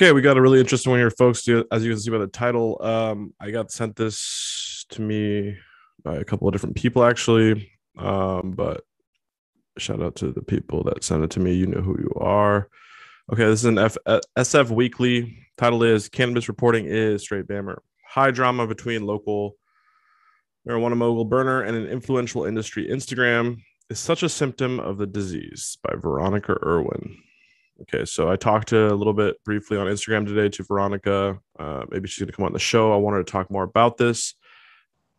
Okay, we got a really interesting one here, folks. As you can see by the title, um, I got sent this to me by a couple of different people, actually. Um, but shout out to the people that sent it to me. You know who you are. Okay, this is an F- uh, SF Weekly. Title is Cannabis Reporting is Straight Bammer. High drama between local marijuana mogul Berner and an influential industry Instagram is such a symptom of the disease by Veronica Irwin. Okay, so I talked to a little bit briefly on Instagram today to Veronica. Uh, maybe she's going to come on the show. I wanted to talk more about this,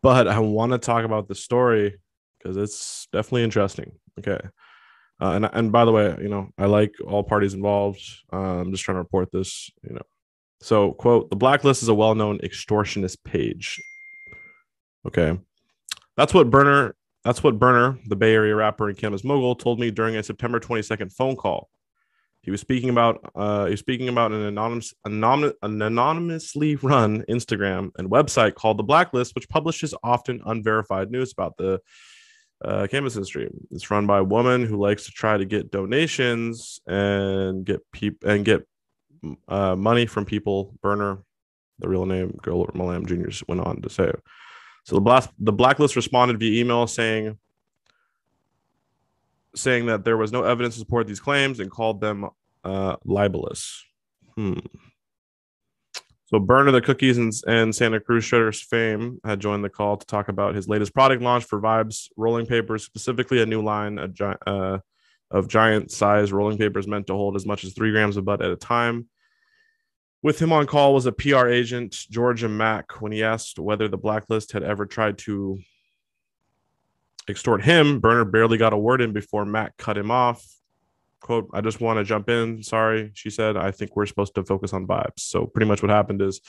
but I want to talk about the story because it's definitely interesting. Okay. Uh, and, and by the way, you know, I like all parties involved. Uh, I'm just trying to report this, you know. So, quote, the blacklist is a well known extortionist page. Okay. That's what Berner, that's what Berner, the Bay Area rapper and cannabis mogul, told me during a September 22nd phone call. He was speaking about uh, he was speaking about an anonymous, anonymous an anonymously run Instagram and website called the Blacklist, which publishes often unverified news about the uh, cannabis industry. It's run by a woman who likes to try to get donations and get peop- and get uh, money from people. Berner, the real name, Girl Milam Jr. went on to say. So the blast the blacklist responded via email saying saying that there was no evidence to support these claims and called them uh, libelous. Hmm. So Berner, the cookies and, and Santa Cruz Shredders fame, had joined the call to talk about his latest product launch for Vibes rolling papers, specifically a new line a gi- uh, of giant size rolling papers meant to hold as much as three grams of bud at a time. With him on call was a PR agent, Georgia Mack. When he asked whether the blacklist had ever tried to extort him, Berner barely got a word in before Mack cut him off quote, I just want to jump in. Sorry, she said. I think we're supposed to focus on vibes. So pretty much what happened is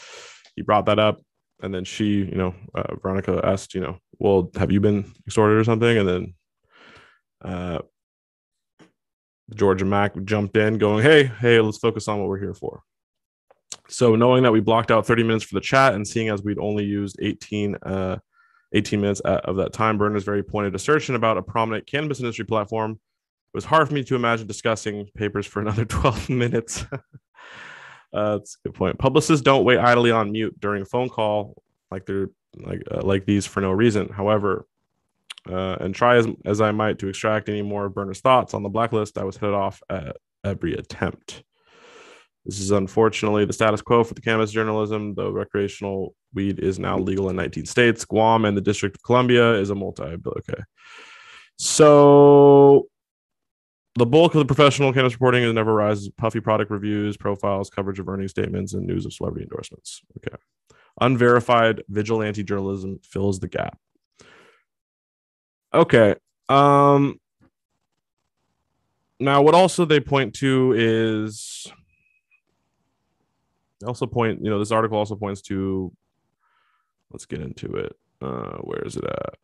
he brought that up. And then she, you know, uh, Veronica asked, you know, well, have you been extorted or something? And then uh, Georgia Mac jumped in going, hey, hey, let's focus on what we're here for. So knowing that we blocked out 30 minutes for the chat and seeing as we'd only used 18, uh, 18 minutes of that time, Berner's very pointed assertion about a prominent cannabis industry platform it was hard for me to imagine discussing papers for another 12 minutes. uh, that's a good point. Publicists don't wait idly on mute during a phone call like they're like uh, like these for no reason. However, uh, and try as, as I might to extract any more of Berner's thoughts on the blacklist, I was headed off at every attempt. This is unfortunately the status quo for the cannabis journalism, though recreational weed is now legal in 19 states. Guam and the District of Columbia is a multi. Okay. So the bulk of the professional cannabis reporting is never rises puffy product reviews, profiles, coverage of earning statements, and news of celebrity endorsements. Okay. Unverified vigilante journalism fills the gap. Okay. Um now what also they point to is also point, you know, this article also points to let's get into it. Uh where is it at?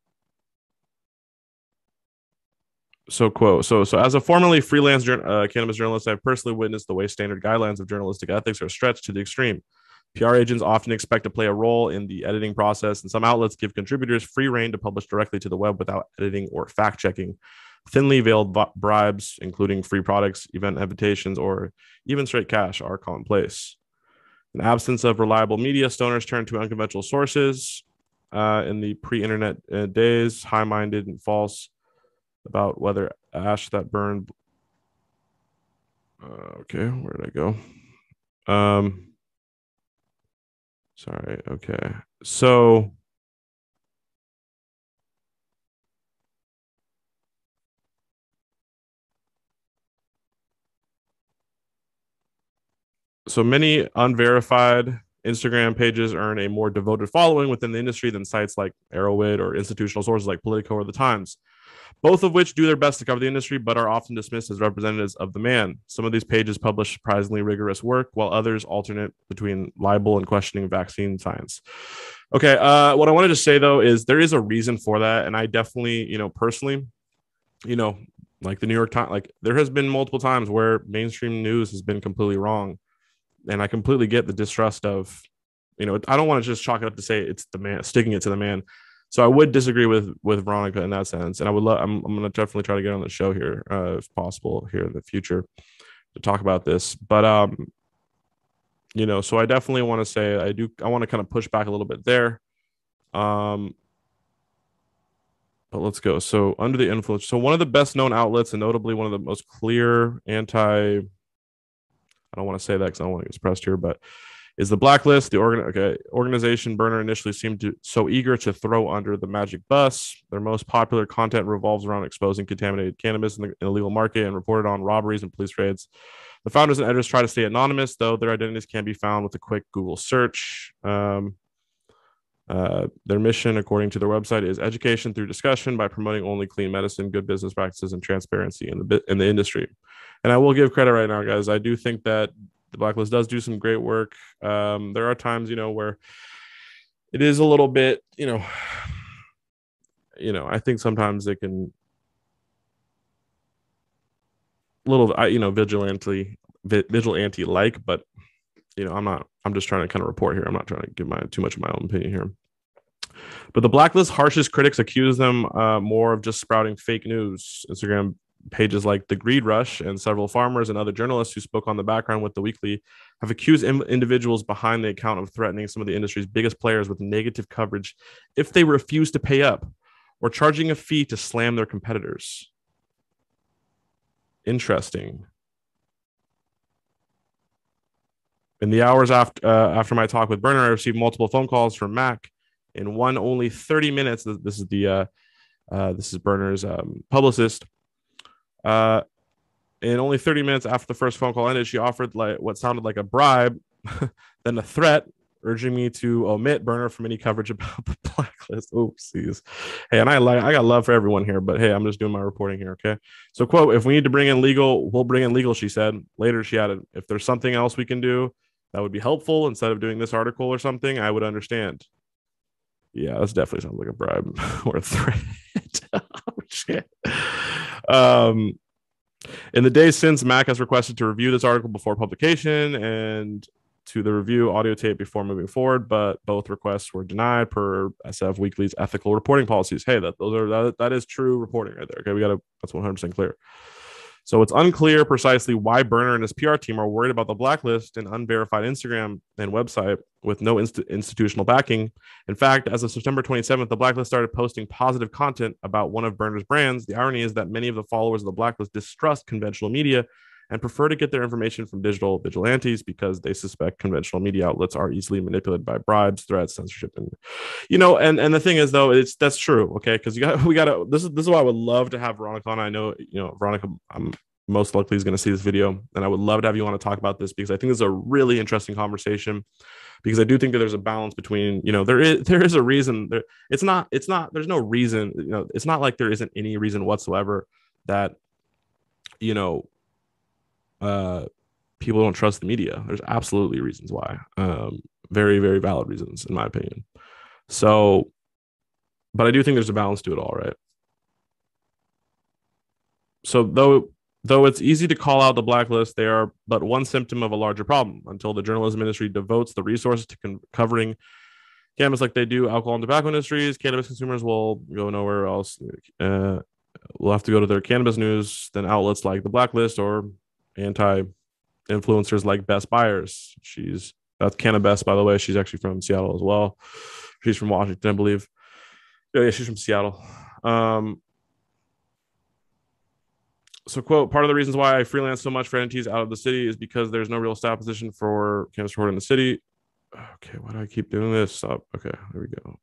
so quote so so as a formerly freelance uh, cannabis journalist i've personally witnessed the way standard guidelines of journalistic ethics are stretched to the extreme pr agents often expect to play a role in the editing process and some outlets give contributors free reign to publish directly to the web without editing or fact checking thinly veiled bribes including free products event invitations or even straight cash are commonplace in absence of reliable media stoners turn to unconventional sources uh, in the pre-internet uh, days high-minded and false about whether ash that burned. Uh, okay, where did I go? Um, sorry. Okay, so. So many unverified Instagram pages earn a more devoted following within the industry than sites like Erowid or institutional sources like Politico or The Times both of which do their best to cover the industry but are often dismissed as representatives of the man. Some of these pages publish surprisingly rigorous work, while others alternate between libel and questioning vaccine science. Okay, uh, what I wanted to say though is there is a reason for that, and I definitely, you know, personally, you know, like the New York Times, like there has been multiple times where mainstream news has been completely wrong, and I completely get the distrust of, you know, I don't want to just chalk it up to say it's the man, sticking it to the man. So I would disagree with with Veronica in that sense, and I would love. I'm I'm gonna definitely try to get on the show here uh, if possible here in the future to talk about this. But um, you know, so I definitely want to say I do I want to kind of push back a little bit there. Um, but let's go. So under the influence, so one of the best known outlets and notably one of the most clear anti. I don't want to say that because I don't want to get expressed here, but is the blacklist the organ okay, organization Berner initially seemed to so eager to throw under the magic bus. Their most popular content revolves around exposing contaminated cannabis in the illegal market and reported on robberies and police raids. The founders and editors try to stay anonymous though their identities can be found with a quick google search. Um, uh, their mission, according to their website, is education through discussion by promoting only clean medicine, good business practices, and transparency in the in the industry. And I will give credit right now, guys. I do think that the blacklist does do some great work. Um, there are times, you know, where it is a little bit, you know, you know, I think sometimes they can little, you know, vigilante, vigilante like, but you know, I'm not. I'm just trying to kind of report here. I'm not trying to give my too much of my own opinion here. But the blacklist harshest critics accuse them uh, more of just sprouting fake news. Instagram pages like the Greed Rush and several farmers and other journalists who spoke on the background with the weekly have accused Im- individuals behind the account of threatening some of the industry's biggest players with negative coverage if they refuse to pay up or charging a fee to slam their competitors. Interesting. In the hours after uh, after my talk with Berner, I received multiple phone calls from Mac. In one only 30 minutes, this is the uh, uh, this is Berner's um, publicist uh, in only 30 minutes after the first phone call ended, she offered like what sounded like a bribe, then a threat, urging me to omit Berner from any coverage about the blacklist. Oopsies. Hey, and I like I got love for everyone here, but hey, I'm just doing my reporting here. Okay. So, quote, if we need to bring in legal, we'll bring in legal, she said. Later, she added, if there's something else we can do that would be helpful instead of doing this article or something, I would understand. Yeah, this definitely sounds like a bribe or a threat. oh, shit. Um, in the days since, Mac has requested to review this article before publication and to the review audio tape before moving forward, but both requests were denied per SF Weekly's ethical reporting policies. Hey, that those are that, that is true reporting right there. Okay, we got to that's 100 percent clear. So it's unclear precisely why Berner and his PR team are worried about the blacklist and unverified Instagram and website with no inst- institutional backing. In fact, as of September 27th, the blacklist started posting positive content about one of Berner's brands. The irony is that many of the followers of the blacklist distrust conventional media and prefer to get their information from digital vigilantes because they suspect conventional media outlets are easily manipulated by bribes, threats, censorship, and you know. And and the thing is, though, it's that's true. Okay, because you got we got to. This is this is why I would love to have Veronica on. I know you know Veronica. I'm most likely is going to see this video, and I would love to have you on to talk about this because I think this is a really interesting conversation. Because I do think that there's a balance between, you know, there is there is a reason. There, it's not it's not there's no reason. You know, it's not like there isn't any reason whatsoever that, you know, uh, people don't trust the media. There's absolutely reasons why. Um, very, very valid reasons, in my opinion. So, but I do think there's a balance to it all, right? So, though, though it's easy to call out the blacklist, they are but one symptom of a larger problem. Until the journalism industry devotes the resources to con- covering cannabis like they do alcohol and tobacco industries, cannabis consumers will go nowhere else. Uh, we'll have to go to their cannabis news than outlets like the blacklist or anti influencers like Best Buyers. She's that's Canna Best, by the way. She's actually from Seattle as well. She's from Washington, I believe. Oh, yeah, she's from Seattle. Um, so, quote, part of the reasons why I freelance so much for entities out of the city is because there's no real staff position for cannabis report in the city. Okay, why do I keep doing this? Stop. Okay, there we go.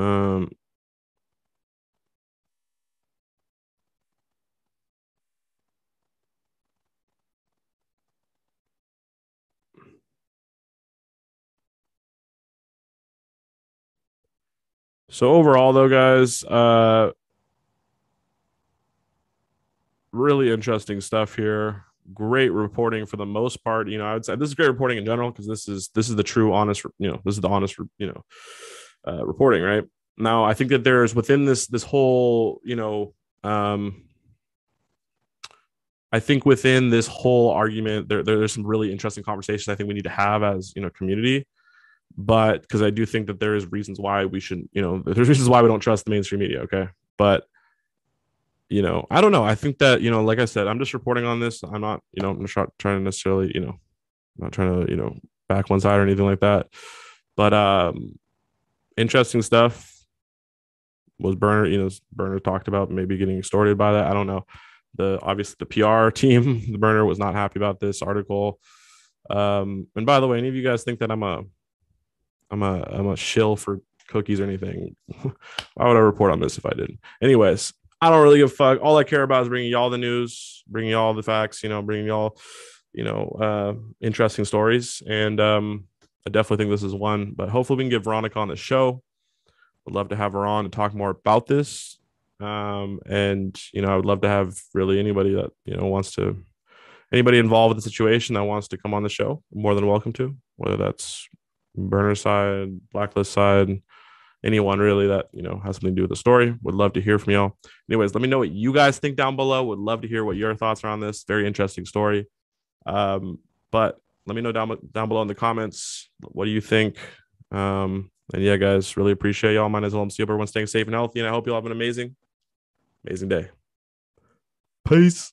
Um, So overall, though, guys, uh, really interesting stuff here. Great reporting for the most part. You know, I would say this is great reporting in general because this is this is the true, honest. You know, this is the honest. You know, uh, reporting. Right now, I think that there's within this this whole. You know, um, I think within this whole argument, there, there there's some really interesting conversations I think we need to have as you know community but because I do think that there is reasons why we should, you know, there's reasons why we don't trust the mainstream media. Okay. But, you know, I don't know. I think that, you know, like I said, I'm just reporting on this. I'm not, you know, I'm not trying to necessarily, you know, I'm not trying to, you know, back one side or anything like that. But um interesting stuff. Was Berner, you know, Berner talked about maybe getting extorted by that. I don't know. The obviously the PR team, the Berner was not happy about this article. Um, and by the way, any of you guys think that I'm a I'm a I'm a shill for cookies or anything? Why would I report on this if I didn't? Anyways, I don't really give a fuck. All I care about is bringing y'all the news, bringing y'all the facts, you know, bringing y'all, you know, uh, interesting stories. And um, I definitely think this is one. But hopefully, we can get Veronica on the show. Would love to have her on to talk more about this. Um, and you know, I would love to have really anybody that you know wants to, anybody involved with the situation that wants to come on the show. More than welcome to, whether that's Berner side, blacklist side, anyone really that you know has something to do with the story. Would love to hear from y'all. Anyways, let me know what you guys think down below. Would love to hear what your thoughts are on this. Very interesting story. Um, but let me know down down below in the comments. What do you think? Um, and yeah, guys, really appreciate y'all. Mine. I'm see everyone staying safe and healthy, and I hope you all have an amazing, amazing day. Peace.